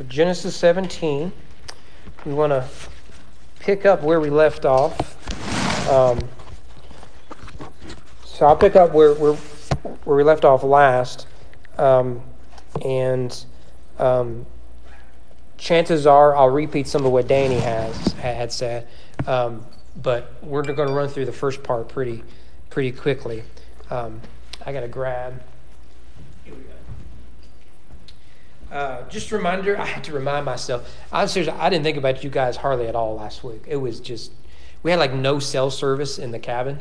So, Genesis 17, we want to pick up where we left off. Um, so, I'll pick up where, where, where we left off last. Um, and um, chances are I'll repeat some of what Danny has had said. Um, but we're going to run through the first part pretty, pretty quickly. Um, I got to grab. Uh, just a reminder, I had to remind myself. I'm serious. I didn't think about you guys hardly at all last week. It was just we had like no cell service in the cabin.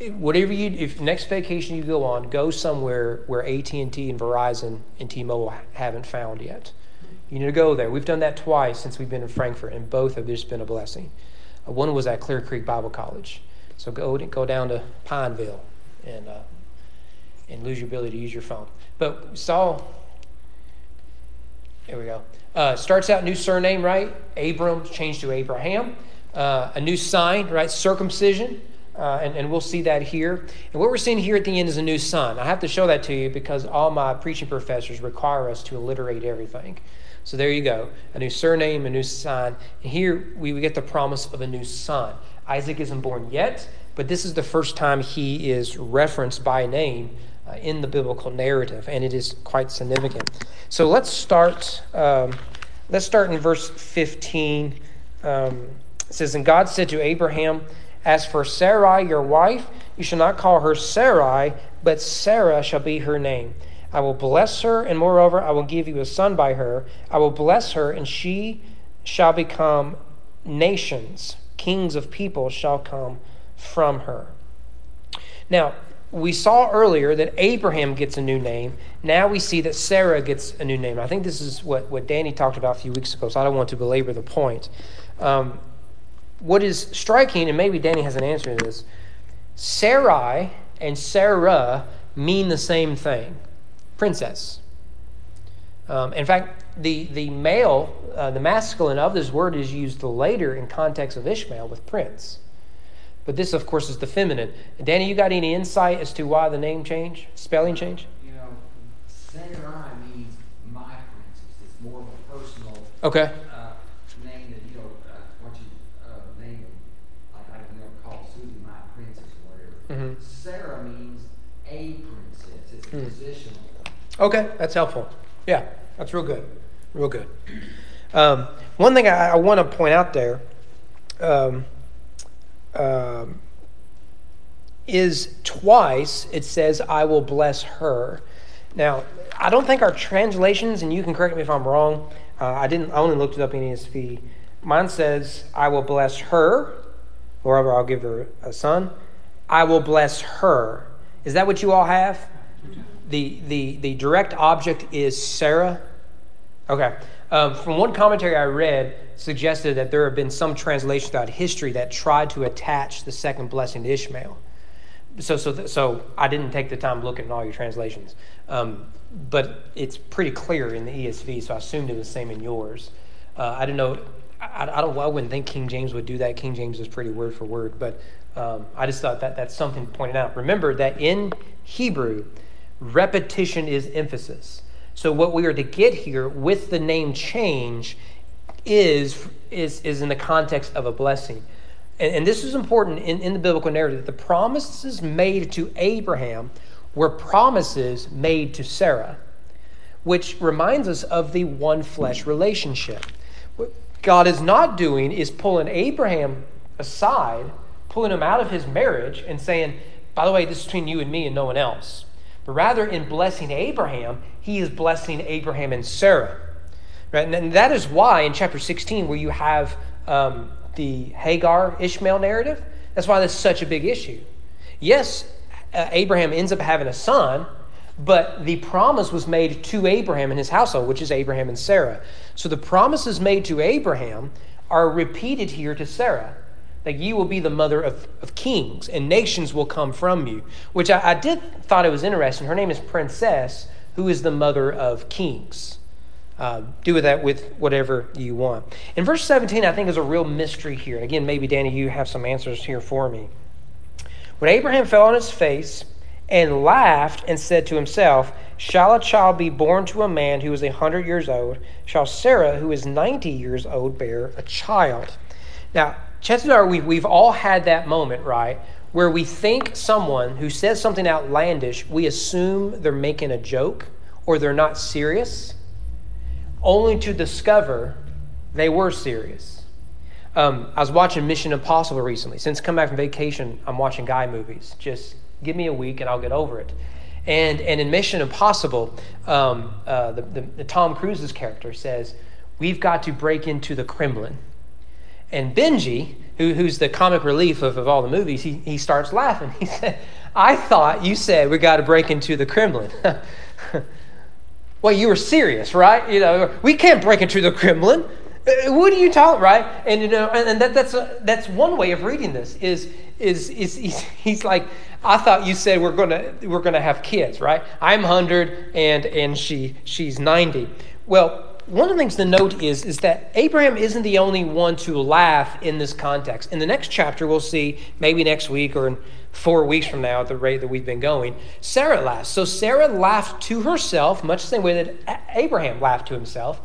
Whatever you, if next vacation you go on, go somewhere where AT and Verizon and T-Mobile haven't found yet. You need to go there. We've done that twice since we've been in Frankfort, and both have just been a blessing. Uh, one was at Clear Creek Bible College, so go go down to Pineville and uh, and lose your ability to use your phone. But saw there we go. Uh, starts out new surname, right? Abram changed to Abraham. Uh, a new sign, right? Circumcision. Uh, and, and we'll see that here. And what we're seeing here at the end is a new son. I have to show that to you because all my preaching professors require us to alliterate everything. So there you go. A new surname, a new sign. And here we, we get the promise of a new son. Isaac isn't born yet, but this is the first time he is referenced by name uh, in the biblical narrative, and it is quite significant. So let's start. Um, let's start in verse 15. Um, it says, "And God said to Abraham, As for Sarai, your wife, you shall not call her Sarai, but Sarah shall be her name. I will bless her, and moreover, I will give you a son by her. I will bless her, and she shall become nations. Kings of people shall come from her." Now, we saw earlier that Abraham gets a new name. Now we see that Sarah gets a new name. I think this is what, what Danny talked about a few weeks ago, so I don't want to belabor the point. Um, what is striking, and maybe Danny has an answer to this Sarai and Sarah mean the same thing princess. Um, in fact, the, the male, uh, the masculine of this word is used later in context of Ishmael with prince. But this, of course, is the feminine. Danny, you got any insight as to why the name change, spelling change? You know, Sarai means my princess. It's more of a personal okay. Uh, name that you know. Uh, you uh, name like I you know, call Susie my princess or whatever. Mm-hmm. Sarah means a princess. It's mm. positional. Okay, that's helpful. Yeah, that's real good. Real good. Um, one thing I, I want to point out there. Um, um, is twice it says, I will bless her. Now, I don't think our translations, and you can correct me if I'm wrong, uh, I didn't. I only looked it up in ESV. Mine says, I will bless her, or I'll give her a son. I will bless her. Is that what you all have? The, the, the direct object is Sarah. Okay. Um, from one commentary I read, suggested that there have been some translations throughout history that tried to attach the second blessing to Ishmael. So, so, so I didn't take the time looking at all your translations, um, but it's pretty clear in the ESV. So I assumed it was the same in yours. Uh, I don't know. I, I, don't. I wouldn't think King James would do that. King James is pretty word for word, but um, I just thought that that's something to point out. Remember that in Hebrew, repetition is emphasis. So what we are to get here with the name change is, is, is in the context of a blessing. And, and this is important in, in the biblical narrative. The promises made to Abraham were promises made to Sarah, which reminds us of the one flesh relationship. What God is not doing is pulling Abraham aside, pulling him out of his marriage, and saying, by the way, this is between you and me and no one else. But rather, in blessing Abraham, he is blessing Abraham and Sarah. Right? And that is why in chapter 16, where you have um, the Hagar Ishmael narrative, that's why this is such a big issue. Yes, uh, Abraham ends up having a son, but the promise was made to Abraham and his household, which is Abraham and Sarah. So the promises made to Abraham are repeated here to Sarah. That you will be the mother of, of kings and nations will come from you. Which I, I did thought it was interesting. Her name is Princess, who is the mother of kings. Uh, do with that with whatever you want. In verse 17, I think is a real mystery here. Again, maybe Danny, you have some answers here for me. When Abraham fell on his face and laughed and said to himself, shall a child be born to a man who is a hundred years old, shall Sarah, who is ninety years old, bear a child. Now, chances are we've, we've all had that moment, right? Where we think someone who says something outlandish, we assume they're making a joke or they're not serious, only to discover they were serious. Um, I was watching Mission Impossible recently. Since come back from vacation, I'm watching guy movies. Just give me a week and I'll get over it. And, and in Mission Impossible, um, uh, the, the, the Tom Cruise's character says, We've got to break into the Kremlin. And Benji, who, who's the comic relief of, of all the movies, he, he starts laughing. He said, I thought you said we got to break into the Kremlin. well, you were serious, right? You know, we can't break into the Kremlin. Uh, what are you talking, right? And you know, and, and that, that's a, that's one way of reading this. Is is is he's, he's like, I thought you said we're gonna we're gonna have kids, right? I'm hundred and and she she's ninety. Well, one of the things to note is is that Abraham isn't the only one to laugh in this context. In the next chapter, we'll see maybe next week or in four weeks from now at the rate that we've been going. Sarah laughs. So Sarah laughed to herself, much the same way that Abraham laughed to himself.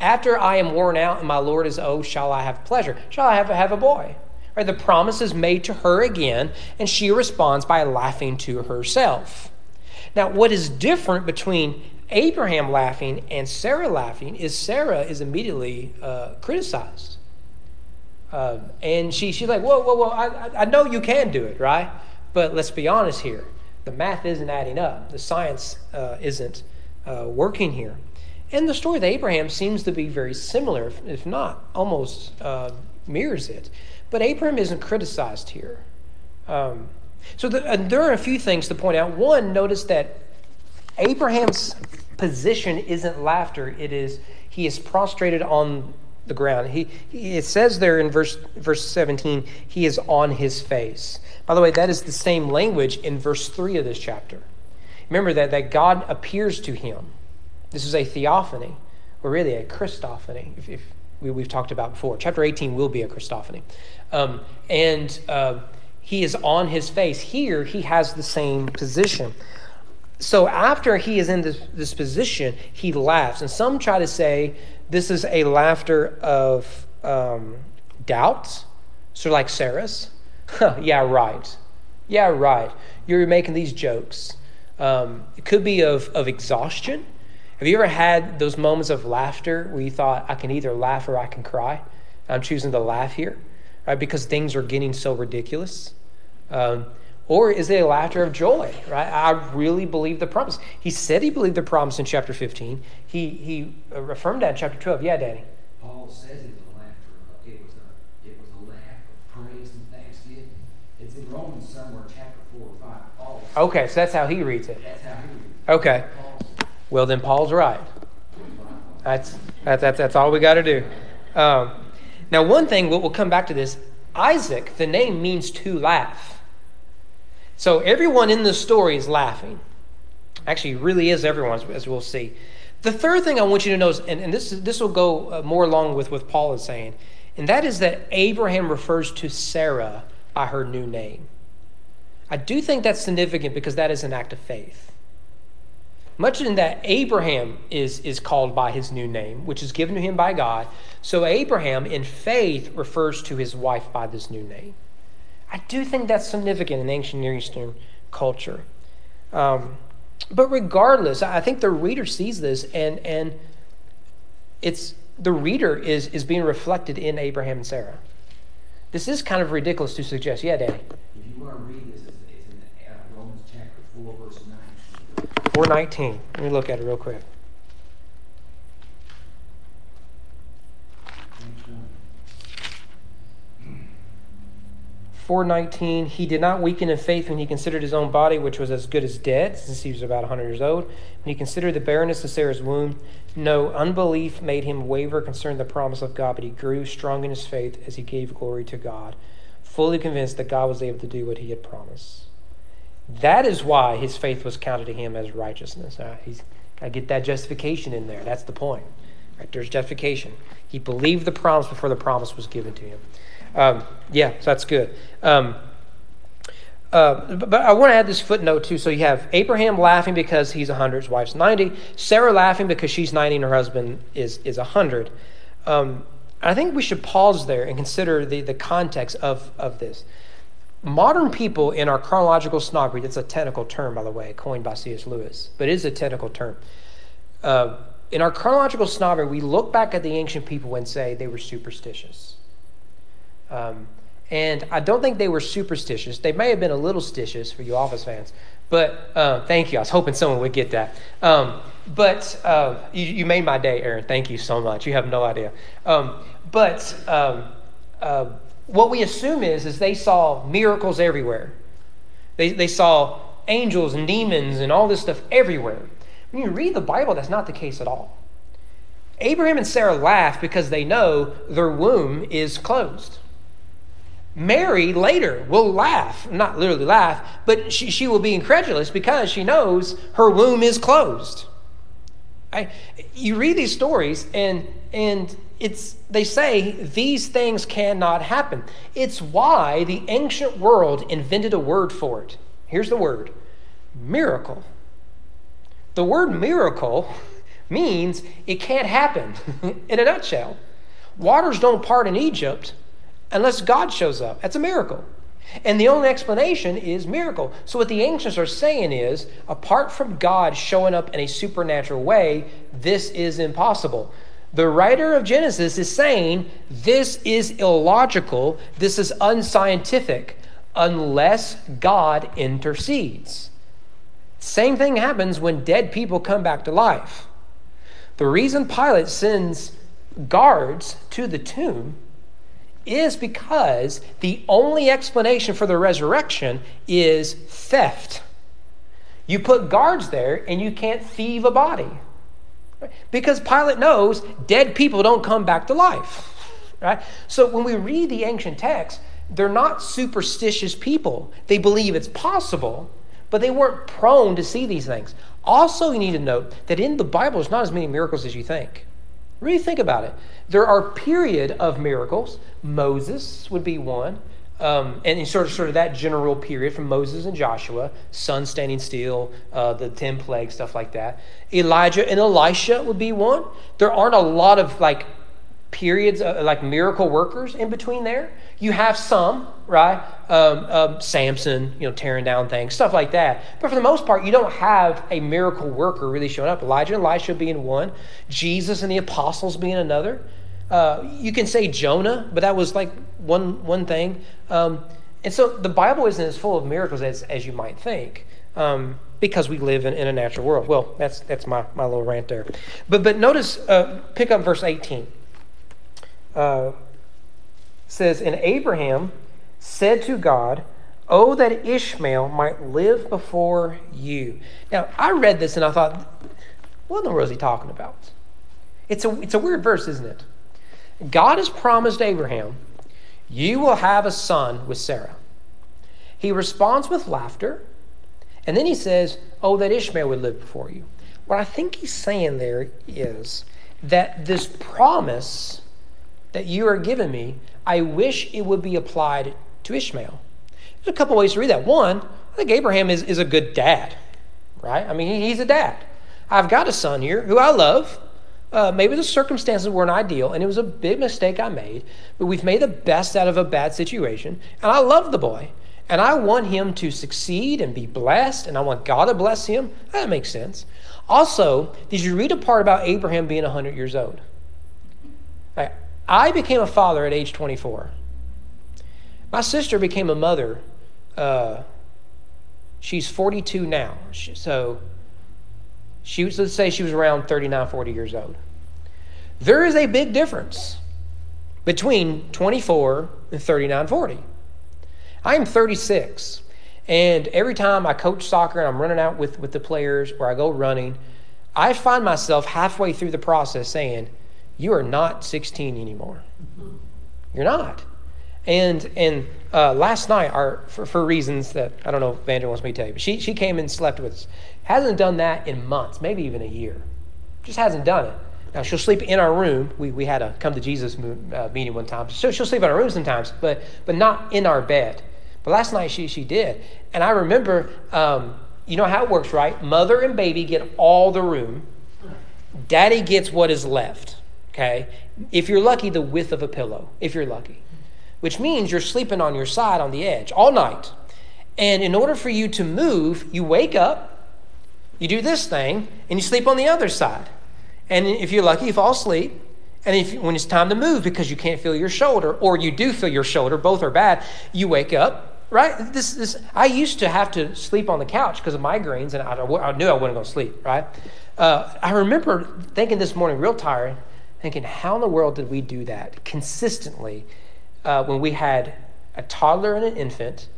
After I am worn out and my Lord is old, shall I have pleasure? Shall I have, have a boy? Right, the promise is made to her again, and she responds by laughing to herself. Now, what is different between Abraham laughing and Sarah laughing is Sarah is immediately uh, criticized. Uh, and she, she's like, whoa, whoa, whoa, I, I know you can do it, right? But let's be honest here. The math isn't adding up, the science uh, isn't uh, working here. And the story of Abraham seems to be very similar, if not almost uh, mirrors it. But Abraham isn't criticized here. Um, so the, there are a few things to point out. One, notice that Abraham's position isn't laughter, it is he is prostrated on the ground. He, he, it says there in verse, verse 17, he is on his face. By the way, that is the same language in verse 3 of this chapter. Remember that, that God appears to him. This is a theophany, or really a Christophany, if, if we, have talked about before. Chapter 18 will be a Christophany. Um, and uh, he is on his face. Here, he has the same position. So after he is in this, this position, he laughs. And some try to say this is a laughter of um, doubt, sort of like Sarah's. yeah, right. Yeah, right. You're making these jokes. Um, it could be of, of exhaustion. Have you ever had those moments of laughter where you thought, I can either laugh or I can cry? I'm choosing to laugh here, right? Because things are getting so ridiculous. Um, or is it a laughter of joy, right? I really believe the promise. He said he believed the promise in chapter 15. He, he affirmed that in chapter 12. Yeah, Danny. Paul says it was a laughter. It was a, it was a laugh of praise and thanksgiving. It's in Romans somewhere, chapter 4 or 5. Paul okay, so that's how he reads it. That's how he reads it. Okay. Well, then Paul's right. That's, that's, that's, that's all we got to do. Um, now, one thing, we'll, we'll come back to this Isaac, the name means to laugh. So everyone in the story is laughing. Actually, really is everyone, as we'll see. The third thing I want you to notice, and, and this, this will go uh, more along with what Paul is saying, and that is that Abraham refers to Sarah by her new name. I do think that's significant because that is an act of faith. Much in that Abraham is, is called by his new name, which is given to him by God. So Abraham, in faith, refers to his wife by this new name. I do think that's significant in ancient Near Eastern culture. Um, but regardless, I think the reader sees this and, and it's the reader is, is being reflected in Abraham and Sarah. This is kind of ridiculous to suggest. Yeah, Danny. If you want to read this, it's, in uh, Romans chapter 4, verse nine, 419. Let me look at it real quick. Four nineteen. He did not weaken in faith when he considered his own body, which was as good as dead, since he was about hundred years old. When he considered the barrenness of Sarah's womb, no unbelief made him waver concerning the promise of God, but he grew strong in his faith as he gave glory to God, fully convinced that God was able to do what he had promised. That is why his faith was counted to him as righteousness. Uh, he's got to get that justification in there. That's the point. Right? There's justification. He believed the promise before the promise was given to him. Um, yeah, that's good. Um, uh, but I want to add this footnote too. So you have Abraham laughing because he's 100, his wife's 90. Sarah laughing because she's 90 and her husband is, is 100. Um, I think we should pause there and consider the, the context of, of this. Modern people in our chronological snobbery, that's a technical term, by the way, coined by C.S. Lewis, but it is a technical term. Uh, in our chronological snobbery, we look back at the ancient people and say they were superstitious. Um, and I don't think they were superstitious. They may have been a little stitious for you Office fans, but uh, thank you. I was hoping someone would get that. Um, but uh, you, you, made my day, Aaron. Thank you so much. You have no idea. Um, but um, uh, what we assume is, is they saw miracles everywhere. They, they saw angels and demons and all this stuff everywhere. When you read the Bible, that's not the case at all. Abraham and Sarah laugh because they know their womb is closed. Mary later will laugh, not literally laugh, but she, she will be incredulous because she knows her womb is closed. I, you read these stories and and it's they say these things cannot happen. It's why the ancient world invented a word for it. Here's the word miracle. The word miracle means it can't happen in a nutshell. Waters don't part in Egypt unless God shows up. That's a miracle. And the only explanation is miracle. So, what the ancients are saying is apart from God showing up in a supernatural way, this is impossible. The writer of Genesis is saying this is illogical, this is unscientific, unless God intercedes. Same thing happens when dead people come back to life. The reason Pilate sends guards to the tomb is because the only explanation for the resurrection is theft. You put guards there and you can't thieve a body. Because Pilate knows dead people don't come back to life. Right? So when we read the ancient texts, they're not superstitious people. They believe it's possible, but they weren't prone to see these things. Also, you need to note that in the Bible, there's not as many miracles as you think. Really think about it. There are period of miracles. Moses would be one. Um, and sort of, sort of that general period from Moses and Joshua, sun standing still, uh, the ten plagues, stuff like that. Elijah and Elisha would be one. There aren't a lot of like periods, uh, like miracle workers in between there. You have some, right? Um, um, Samson, you know, tearing down things, stuff like that. But for the most part, you don't have a miracle worker really showing up. Elijah and Elisha being one, Jesus and the apostles being another. Uh, you can say Jonah, but that was like one one thing. Um, and so the Bible isn't as full of miracles as, as you might think. Um, because we live in, in a natural world. Well, that's that's my, my little rant there. But but notice, uh, pick up verse 18 uh, says, And Abraham said to God, Oh, that Ishmael might live before you. Now, I read this and I thought, what in the world is he talking about? It's a, it's a weird verse, isn't it? God has promised Abraham, You will have a son with Sarah. He responds with laughter, and then he says, Oh, that Ishmael would live before you. What I think he's saying there is that this promise that you are giving me, I wish it would be applied to Ishmael. There's a couple ways to read that. One, I think Abraham is, is a good dad, right? I mean, he's a dad. I've got a son here who I love. Uh, maybe the circumstances weren't ideal, and it was a big mistake I made, but we've made the best out of a bad situation, and I love the boy. And I want him to succeed and be blessed, and I want God to bless him. That makes sense. Also, did you read a part about Abraham being 100 years old? I became a father at age 24. My sister became a mother. Uh, she's 42 now. So she was, let's say she was around 39, 40 years old. There is a big difference between 24 and 39, 40. I am 36. And every time I coach soccer and I'm running out with, with the players or I go running, I find myself halfway through the process saying, you are not 16 anymore. You're not. And and uh, last night, our for, for reasons that I don't know if Vandra wants me to tell you, but she, she came and slept with us. Hasn't done that in months, maybe even a year. Just hasn't done it. Now she'll sleep in our room. We, we had a come to Jesus uh, meeting one time, so she'll sleep in our room sometimes, but but not in our bed But last night she, she did. And I remember, um, you know how it works, right? Mother and baby get all the room, daddy gets what is left, okay? If you're lucky, the width of a pillow, if you're lucky, which means you're sleeping on your side on the edge all night. And in order for you to move, you wake up, you do this thing, and you sleep on the other side. And if you're lucky, you fall asleep. And if, when it's time to move because you can't feel your shoulder, or you do feel your shoulder, both are bad, you wake up, right? This, this, I used to have to sleep on the couch because of migraines, and I, I knew I wasn't going to sleep, right? Uh, I remember thinking this morning, real tired, thinking, how in the world did we do that consistently uh, when we had a toddler and an infant?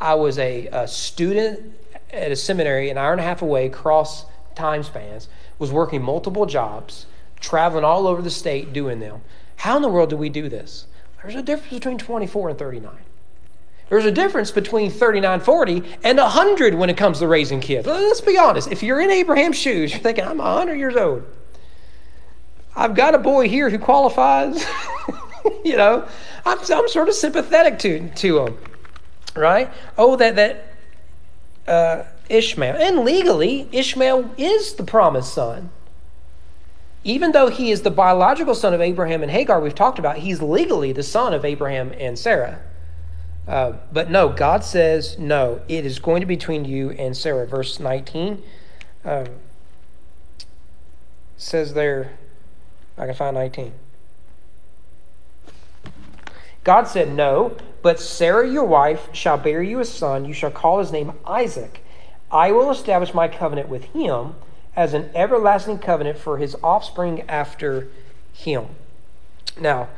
I was a, a student at a seminary an hour and a half away, cross time spans, was working multiple jobs traveling all over the state doing them. How in the world do we do this? There's a difference between 24 and 39. There's a difference between 39, 40, and 100 when it comes to raising kids. Let's be honest. If you're in Abraham's shoes, you're thinking, I'm 100 years old. I've got a boy here who qualifies. you know, I'm, I'm sort of sympathetic to, to him, right? Oh, that, that uh, Ishmael. And legally, Ishmael is the promised son even though he is the biological son of Abraham and Hagar, we've talked about, he's legally the son of Abraham and Sarah. Uh, but no, God says, no, it is going to be between you and Sarah. Verse 19 um, says there, I can find 19. God said, No, but Sarah your wife shall bear you a son. You shall call his name Isaac. I will establish my covenant with him as an everlasting covenant for his offspring after him. Now,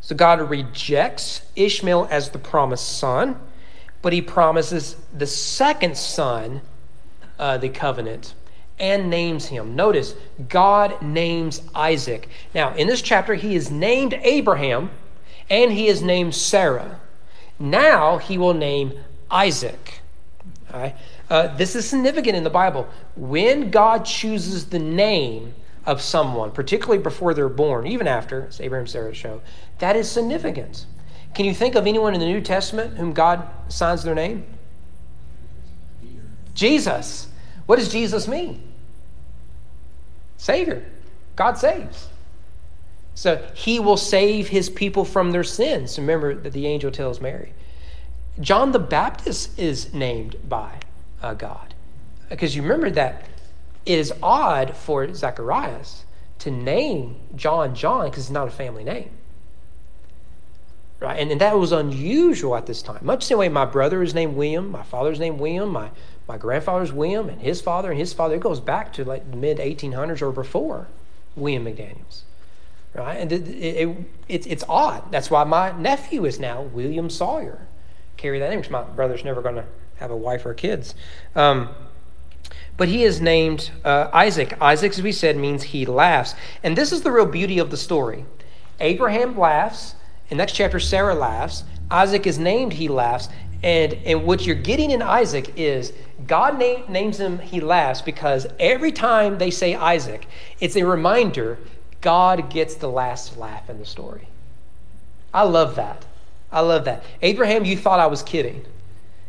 so God rejects Ishmael as the promised son, but he promises the second son uh, the covenant and names him. Notice, God names Isaac. Now, in this chapter, he is named Abraham and he is named Sarah. Now he will name Isaac. All right? Uh, this is significant in the Bible. When God chooses the name of someone, particularly before they're born, even after, it's Abraham Sarah's show, that is significant. Can you think of anyone in the New Testament whom God signs their name? Jesus. What does Jesus mean? Savior. God saves. So he will save his people from their sins. Remember that the angel tells Mary. John the Baptist is named by uh, God. Because you remember that it is odd for Zacharias to name John John because it's not a family name. Right? And, and that was unusual at this time. Much the same way my brother is named William, my father's named William, my, my grandfather's William, and his father and his father. It goes back to like the mid 1800s or before William McDaniels. Right? And it, it, it, it's odd. That's why my nephew is now William Sawyer. Carry that name because my brother's never going to have a wife or kids. Um, but he is named uh, Isaac. Isaac, as we said, means he laughs. And this is the real beauty of the story. Abraham laughs. In next chapter, Sarah laughs. Isaac is named he laughs. And, and what you're getting in Isaac is God name, names him he laughs because every time they say Isaac, it's a reminder God gets the last laugh in the story. I love that. I love that. Abraham, you thought I was kidding.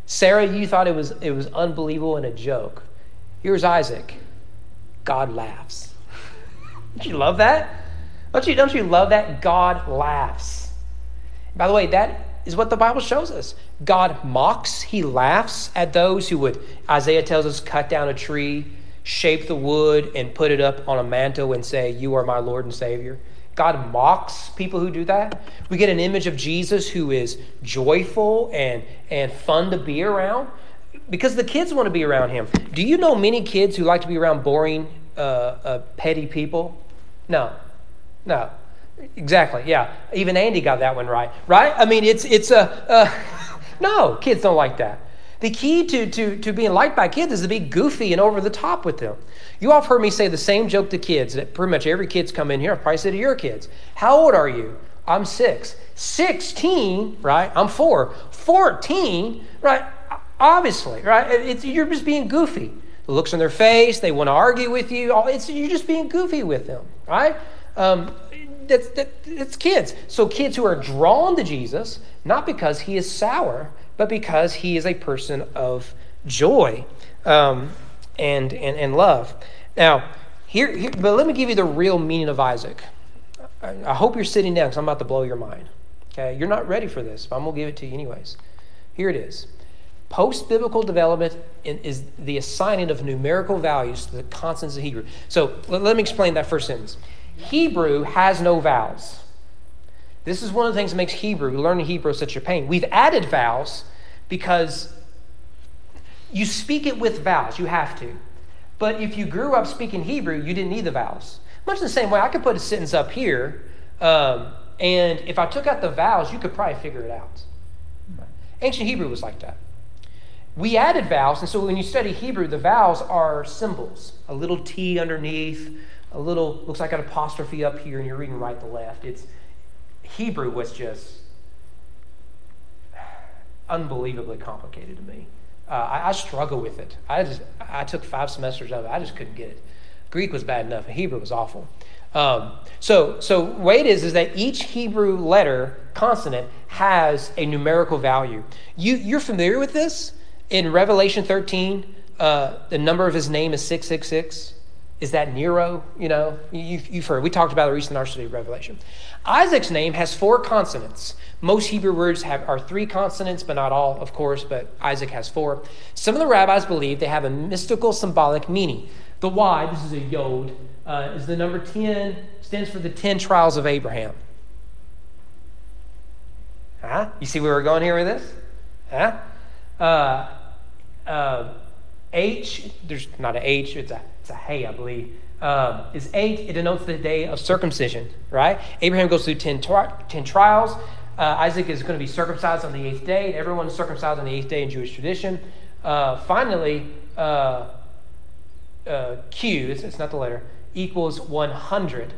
Sarah, you thought it was, it was unbelievable and a joke. Here's Isaac. God laughs. don't you love that? Don't you, don't you love that? God laughs. By the way, that is what the Bible shows us. God mocks, He laughs at those who would, Isaiah tells us, cut down a tree, shape the wood, and put it up on a mantle and say, You are my Lord and Savior. God mocks people who do that. We get an image of Jesus who is joyful and, and fun to be around because the kids want to be around him. Do you know many kids who like to be around boring, uh, uh, petty people? No. No. Exactly. Yeah. Even Andy got that one right. Right? I mean, it's, it's a, no, kids don't like that. The key to, to, to being liked by kids is to be goofy and over the top with them. You all have heard me say the same joke to kids that pretty much every kid's come in here. I've probably said to your kids. How old are you? I'm six. 16, right? I'm four. 14, right? Obviously, right? It's, you're just being goofy. The looks on their face, they want to argue with you. It's, you're just being goofy with them, right? Um, that's, that, that's kids. So kids who are drawn to Jesus, not because he is sour, but because he is a person of joy um, and, and, and love. Now, here, here, but let me give you the real meaning of Isaac. I, I hope you're sitting down because I'm about to blow your mind. Okay, you're not ready for this, but I'm gonna give it to you anyways. Here it is. Post biblical development is the assigning of numerical values to the consonants of Hebrew. So let me explain that first sentence. Hebrew has no vowels. This is one of the things that makes Hebrew, learning Hebrew, such a pain. We've added vowels because you speak it with vowels. You have to. But if you grew up speaking Hebrew, you didn't need the vowels. Much the same way, I could put a sentence up here, um, and if I took out the vowels, you could probably figure it out. Ancient Hebrew was like that. We added vowels, and so when you study Hebrew, the vowels are symbols. A little T underneath, a little, looks like an apostrophe up here, and you're reading right to left. It's Hebrew was just unbelievably complicated to me. Uh, I, I, struggle with it. I just I took five semesters of it. I just couldn't get it. Greek was bad enough. Hebrew was awful. Um, so so way it is is that each Hebrew letter consonant has a numerical value. You you're familiar with this in Revelation 13. Uh, the number of his name is 666. Is that Nero? You know, you've, you've heard. We talked about it recently in our study of Revelation. Isaac's name has four consonants. Most Hebrew words have, are three consonants, but not all, of course, but Isaac has four. Some of the rabbis believe they have a mystical symbolic meaning. The Y, this is a yod, uh, is the number 10, stands for the 10 trials of Abraham. Huh? You see where we're going here with this? Huh? Uh, uh, H, there's not an H, it's a, it's a hey, I believe um, is eight, it denotes the day of circumcision, right? Abraham goes through 10, tri- 10 trials. Uh, Isaac is going to be circumcised on the eighth day. And Everyone's circumcised on the eighth day in Jewish tradition. Uh, finally, uh, uh Q, it's, it's not the letter, equals 100,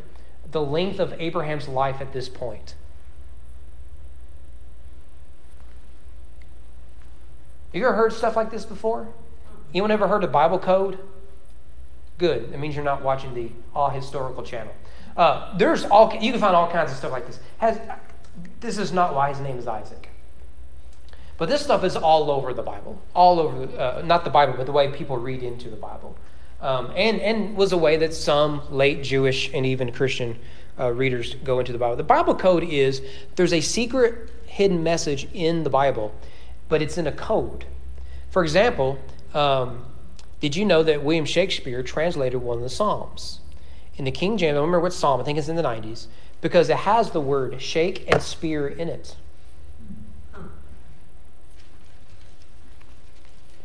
the length of Abraham's life at this point. Have you ever heard stuff like this before? Anyone ever heard of Bible code? Good. It means you're not watching the all historical channel. Uh, there's all you can find all kinds of stuff like this. Has this is not why his name is Isaac. But this stuff is all over the Bible, all over uh, not the Bible, but the way people read into the Bible, um, and and was a way that some late Jewish and even Christian uh, readers go into the Bible. The Bible code is there's a secret hidden message in the Bible, but it's in a code. For example. Um, did you know that William Shakespeare translated one of the Psalms? In the King James, I remember what Psalm, I think it's in the 90s, because it has the word shake and spear in it.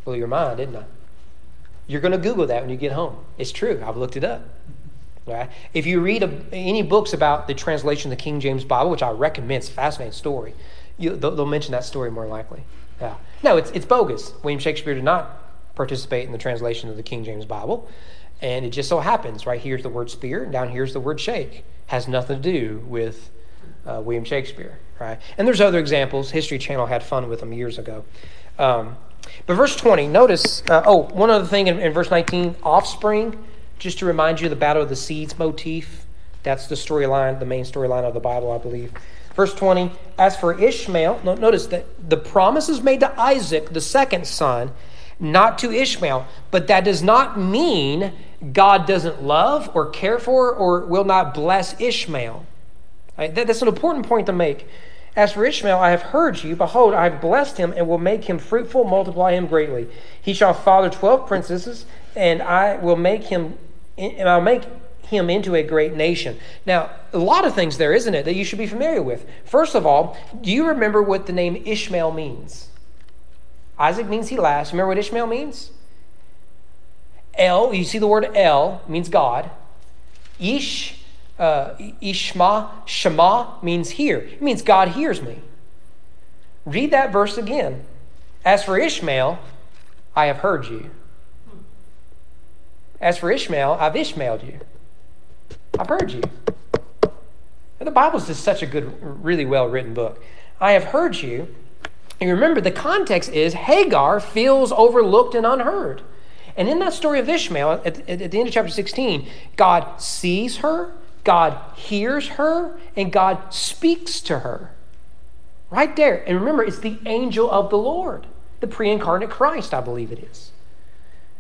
Blew your mind, didn't I? You're going to Google that when you get home. It's true. I've looked it up. Right? If you read a, any books about the translation of the King James Bible, which I recommend, it's a fascinating story, you, they'll, they'll, mention that story more likely. Yeah. No, it's, it's bogus. William Shakespeare did not participate in the translation of the King James Bible. And it just so happens, right here's the word spear, and down here's the word shake. Has nothing to do with uh, William Shakespeare, right? And there's other examples. History Channel had fun with them years ago. Um, but verse 20, notice, uh, oh, one other thing in, in verse 19, offspring, just to remind you the battle of the seeds motif. That's the storyline, the main storyline of the Bible, I believe. Verse 20, as for Ishmael, notice that the promises made to Isaac, the second son, not to Ishmael. But that does not mean God doesn't love or care for or will not bless Ishmael. Right? That's an important point to make. As for Ishmael, I have heard you. Behold, I have blessed him and will make him fruitful, multiply him greatly. He shall father twelve princesses, and I will make him, and I'll make him into a great nation. Now, a lot of things there, isn't it, that you should be familiar with. First of all, do you remember what the name Ishmael means? Isaac means he laughs. Remember what Ishmael means? El, you see the word El means God. Ish, uh, Ishma, Shema means hear. It means God hears me. Read that verse again. As for Ishmael, I have heard you. As for Ishmael, I've Ishmaeled you. I've heard you. And the Bible's just such a good, really well written book. I have heard you and remember, the context is Hagar feels overlooked and unheard. And in that story of Ishmael, at, at, the end of chapter 16, God sees her, God hears her, and God speaks to her. Right there. And remember, it's the angel of the Lord, the pre incarnate Christ, I believe it is.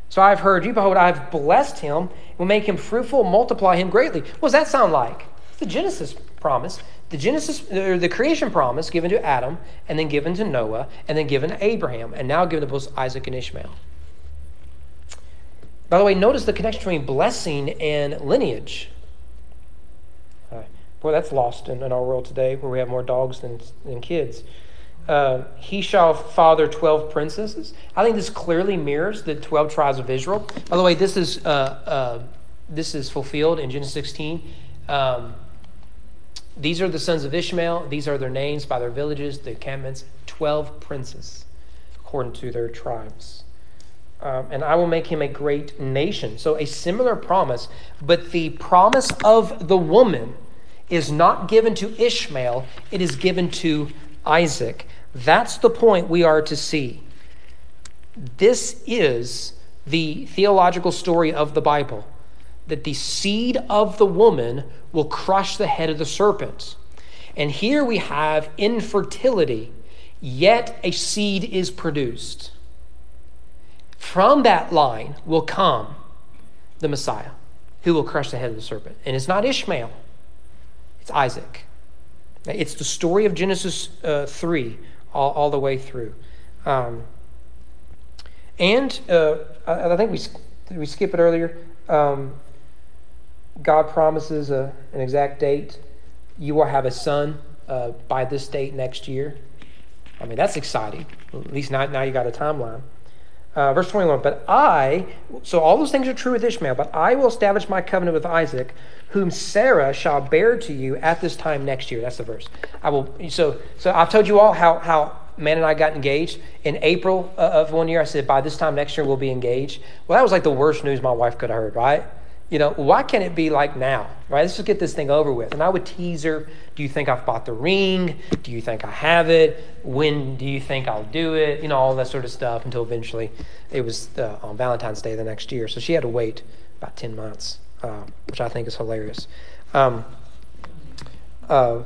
So I've heard you, behold, I've blessed him, will make him fruitful, multiply him greatly. What does that sound like? It's the Genesis promise. The Genesis, or the creation promise given to Adam, and then given to Noah, and then given to Abraham, and now given to both Isaac and Ishmael. By the way, notice the connection between blessing and lineage. Boy, that's lost in, in our world today where we have more dogs than, than kids. Uh, he shall father 12 princesses. I think this clearly mirrors the 12 tribes of Israel. By the way, this is, uh, uh, this is fulfilled in Genesis 16. Um, these are the sons of Ishmael. These are their names by their villages, the encampments. 12 princes, according to their tribes. Um, and I will make him a great nation. So, a similar promise, but the promise of the woman is not given to Ishmael, it is given to Isaac. That's the point we are to see. This is the theological story of the Bible that the seed of the woman will crush the head of the serpent. And here we have infertility, yet a seed is produced. From that line will come the Messiah who will crush the head of the serpent. And it's not Ishmael, it's Isaac. It's the story of Genesis uh, 3 all, all, the way through. Um, and uh, I, I, think we, we skip it earlier? Um, God promises a, an exact date. You will have a son uh, by this date next year. I mean, that's exciting. At least now, now you got a timeline. Uh, verse 21 But I, so all those things are true with Ishmael, but I will establish my covenant with Isaac, whom Sarah shall bear to you at this time next year. That's the verse. I will. So, so I've told you all how how man and I got engaged in April uh, of one year. I said by this time next year we'll be engaged. Well, that was like the worst news my wife could have heard, right? You know, why can't it be like now, right? Let's just get this thing over with. And I would tease her. Do you think I've bought the ring? Do you think I have it? When do you think I'll do it? You know, all that sort of stuff until eventually it was uh, on Valentine's Day the next year. So she had to wait about 10 months uh, which I think is hilarious. Um, uh,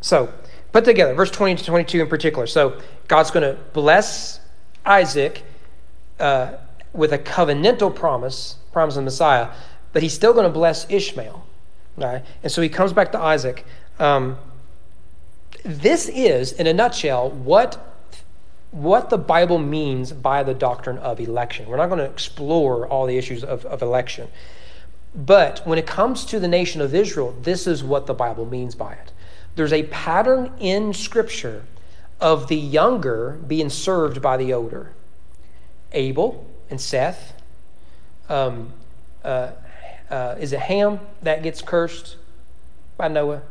so, put together, verse 20 to 22 in particular. So, God's going to bless Isaac uh, with a covenantal promise, promise of Messiah, but he's still going to bless Ishmael. Right? And so he comes back to Isaac. Um, this is, in a nutshell, what what the Bible means by the doctrine of election. We're not going to explore all the issues of, of election. But when it comes to the nation of Israel, this is what the Bible means by it. There's a pattern in Scripture of the younger being served by the older. Abel and Seth. Um, uh, uh, is it Ham that gets cursed by Noah?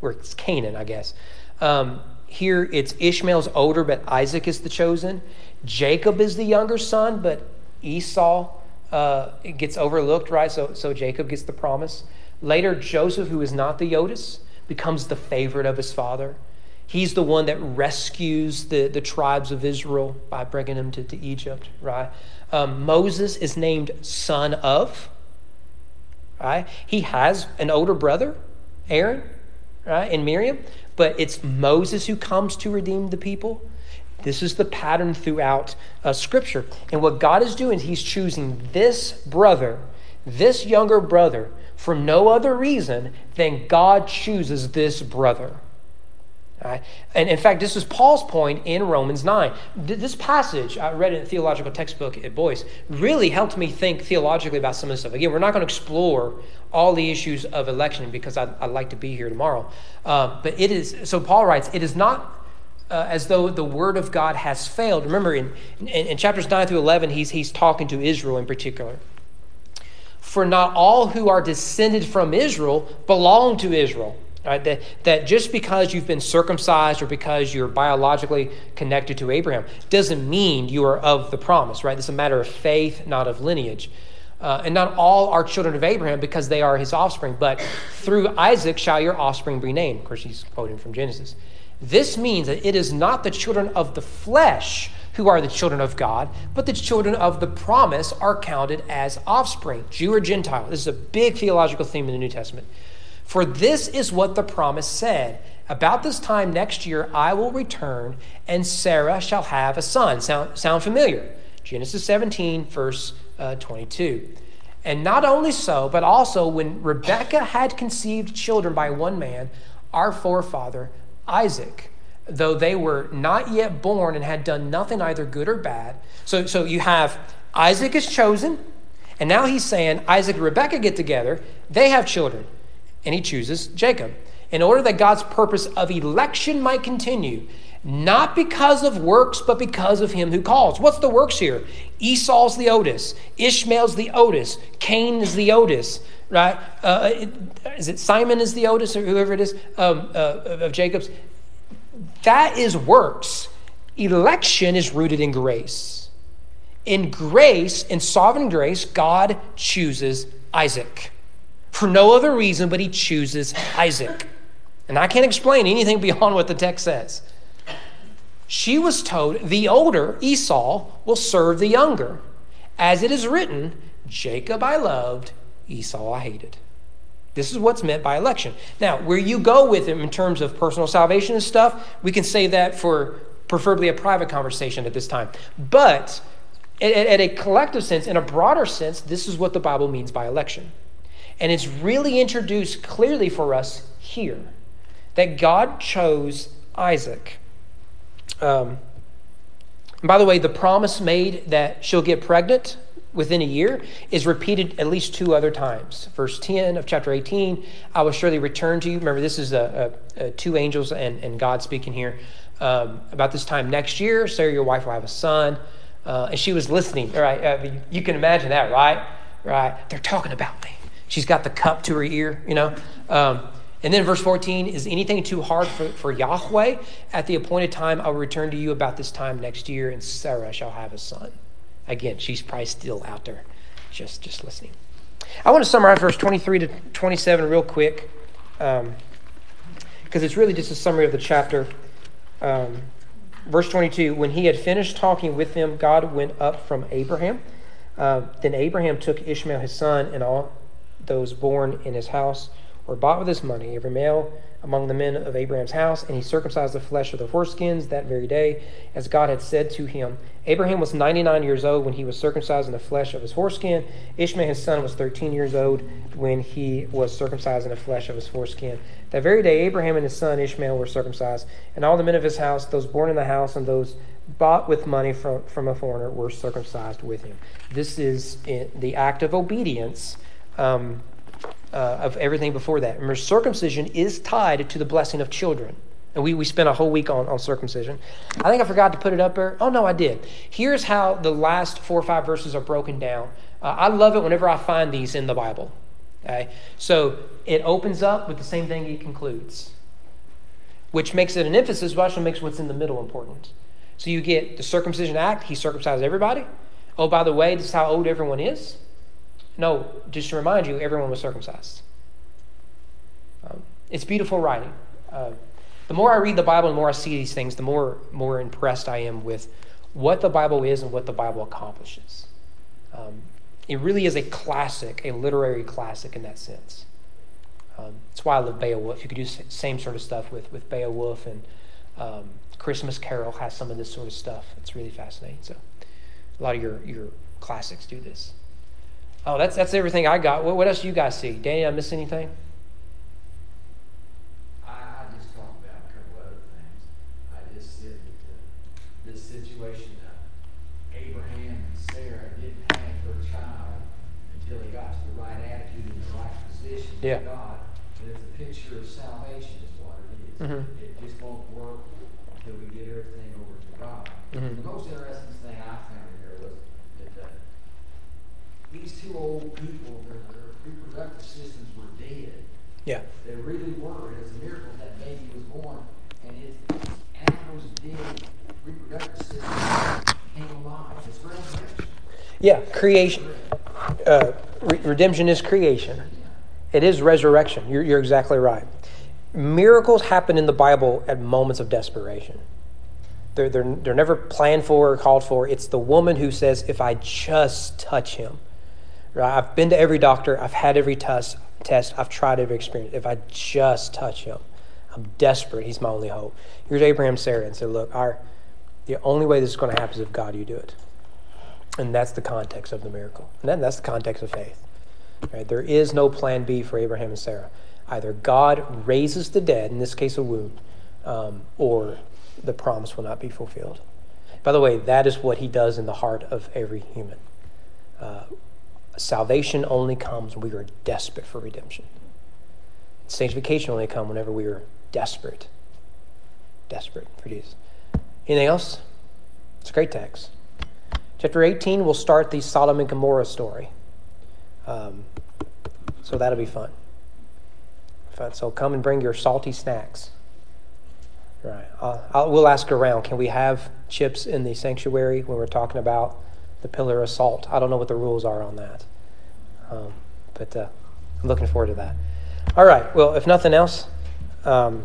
Or it's Canaan, I guess. Um, here it's Ishmael's older, but Isaac is the chosen. Jacob is the younger son, but Esau uh, gets overlooked, right? So, so Jacob gets the promise. Later, Joseph, who is not the oldest, becomes the favorite of his father. He's the one that rescues the, the tribes of Israel by bringing them to, to Egypt, right? Um, Moses is named son of, right? He has an older brother, Aaron, right, and Miriam, but it's Moses who comes to redeem the people. This is the pattern throughout uh, Scripture. And what God is doing is He's choosing this brother, this younger brother, for no other reason than God chooses this brother. Right? And in fact, this is Paul's point in Romans 9. This passage, I read in a theological textbook at Boyce, really helped me think theologically about some of this stuff. Again, we're not going to explore all the issues of election because I'd, I'd like to be here tomorrow. Uh, but it is, so Paul writes, it is not uh, as though the word of God has failed. Remember, in, in, in, chapters 9 through 11, he's, he's talking to Israel in particular. For not all who are descended from Israel belong to Israel. Right? That, that just because you've been circumcised or because you're biologically connected to Abraham doesn't mean you are of the promise, right? This is a matter of faith, not of lineage. Uh, and not all are children of Abraham because they are his offspring, but through Isaac shall your offspring be named. Of course, he's quoting from Genesis. This means that it is not the children of the flesh who are the children of God, but the children of the promise are counted as offspring, Jew or Gentile. This is a big theological theme in the New Testament. For this is what the promise said About this time next year, I will return, and Sarah shall have a son. Sound, sound familiar? Genesis 17, verse uh, 22. And not only so, but also when Rebekah had conceived children by one man, our forefather Isaac, though they were not yet born and had done nothing either good or bad. So, so you have Isaac is chosen, and now he's saying Isaac and Rebekah get together, they have children, and he chooses Jacob. In order that God's purpose of election might continue, not because of works, but because of him who calls. What's the works here? Esau's the oldest, Ishmael's the oldest, Cain is the oldest, right? Uh, is it Simon is the oldest, or whoever it is um, uh, of Jacob's? That is works. Election is rooted in grace. In grace, in sovereign grace, God chooses Isaac. For no other reason, but he chooses Isaac. And I can't explain anything beyond what the text says she was told, The older, Esau, will serve the younger. As it is written, Jacob I loved, Esau I hated. This is what's meant by election. Now, where you go with him in terms of personal salvation and stuff, we can say that for preferably a private conversation at this time. But at a collective sense, in a broader sense, this is what the Bible means by election. And it's really introduced clearly for us here that God chose Isaac. Um, by the way, the promise made that she'll get pregnant within a year is repeated at least two other times. Verse 10 of chapter 18, I will surely return to you. Remember, this is a, a, a two angels and, and God speaking here. Um, about this time next year, Sarah, your wife, will have a son. Uh, and she was listening. All right, uh, you can imagine that, right? Right? They're talking about me. She's got the cup to her ear, you know. Um, and then verse 14 is anything too hard for, for Yahweh? At the appointed time, I will return to you about this time next year, and Sarah shall have a son. Again, she's probably still out there just, just listening. I want to summarize verse 23 to 27 real quick because um, it's really just a summary of the chapter. Um, verse 22 When he had finished talking with them, God went up from Abraham. Uh, then Abraham took Ishmael his son and all those born in his house were bought with his money, every male among the men of Abraham's house, and he circumcised the flesh of the foreskins that very day, as God had said to him. Abraham was 99 years old when he was circumcised in the flesh of his foreskin. Ishmael, his son, was 13 years old when he was circumcised in the flesh of his foreskin. That very day, Abraham and his son Ishmael were circumcised, and all the men of his house, those born in the house and those bought with money from, from a foreigner, were circumcised with him. This is the act of obedience. Um, uh, of everything before that. Remember, circumcision is tied to the blessing of children. And we, we spent a whole week on, on circumcision. I think I forgot to put it up there. Oh, no, I did. Here's how the last four or five verses are broken down. Uh, I love it whenever I find these in the Bible. Okay? So it opens up with the same thing it concludes, which makes it an emphasis, but also makes what's in the middle important. So you get the circumcision act, he circumcised everybody. Oh, by the way, this is how old everyone is. No, just to remind you, everyone was circumcised. Um, it's beautiful writing. Uh, the more I read the Bible and the more I see these things, the more, more impressed I am with what the Bible is and what the Bible accomplishes. Um, it really is a classic, a literary classic in that sense. Um, that's why I love Beowulf. You could do the same sort of stuff with, with Beowulf and um, Christmas Carol has some of this sort of stuff. It's really fascinating. So a lot of your, your classics do this. Oh, that's that's everything I got. What, what else do you guys see? Danny, I miss anything? I, I just talked about a couple other things. I just said that the, this situation that Abraham and Sarah didn't have their child until they got to the right attitude and the right position yeah. God. And it's a picture of salvation is what it is. Mm-hmm. It just won't work until we get everything over to God. Mm-hmm. The most interesting thing I found here was that uh, these two old people, their, their reproductive systems were dead. Yeah. They really were. It was a miracle that baby was born, and after those dead reproductive systems came alive. It's resurrection. Yeah, creation. Uh, re- redemption is creation. It is resurrection. You're, you're exactly right. Miracles happen in the Bible at moments of desperation. They're, they're, they're never planned for or called for. It's the woman who says, If I just touch him, Right? I've been to every doctor. I've had every test. Test. I've tried every experience. If I just touch him, I'm desperate. He's my only hope. Here's Abraham, Sarah, and said, Look, our, the only way this is going to happen is if God, you do it. And that's the context of the miracle. And then that's the context of faith. Right? There is no plan B for Abraham and Sarah. Either God raises the dead, in this case a wound, um, or the promise will not be fulfilled. By the way, that is what he does in the heart of every human. Uh, salvation only comes when we are desperate for redemption. Sanctification only comes whenever we are desperate. Desperate for Jesus. Anything else? It's a great text. Chapter 18 will start the Sodom and Gomorrah story. Um, so that'll be fun. fun. So come and bring your salty snacks. Right. Uh, I'll, we'll ask around. Can we have chips in the sanctuary when we're talking about the pillar of salt? I don't know what the rules are on that, um, but uh, I'm looking forward to that. All right. Well, if nothing else, um,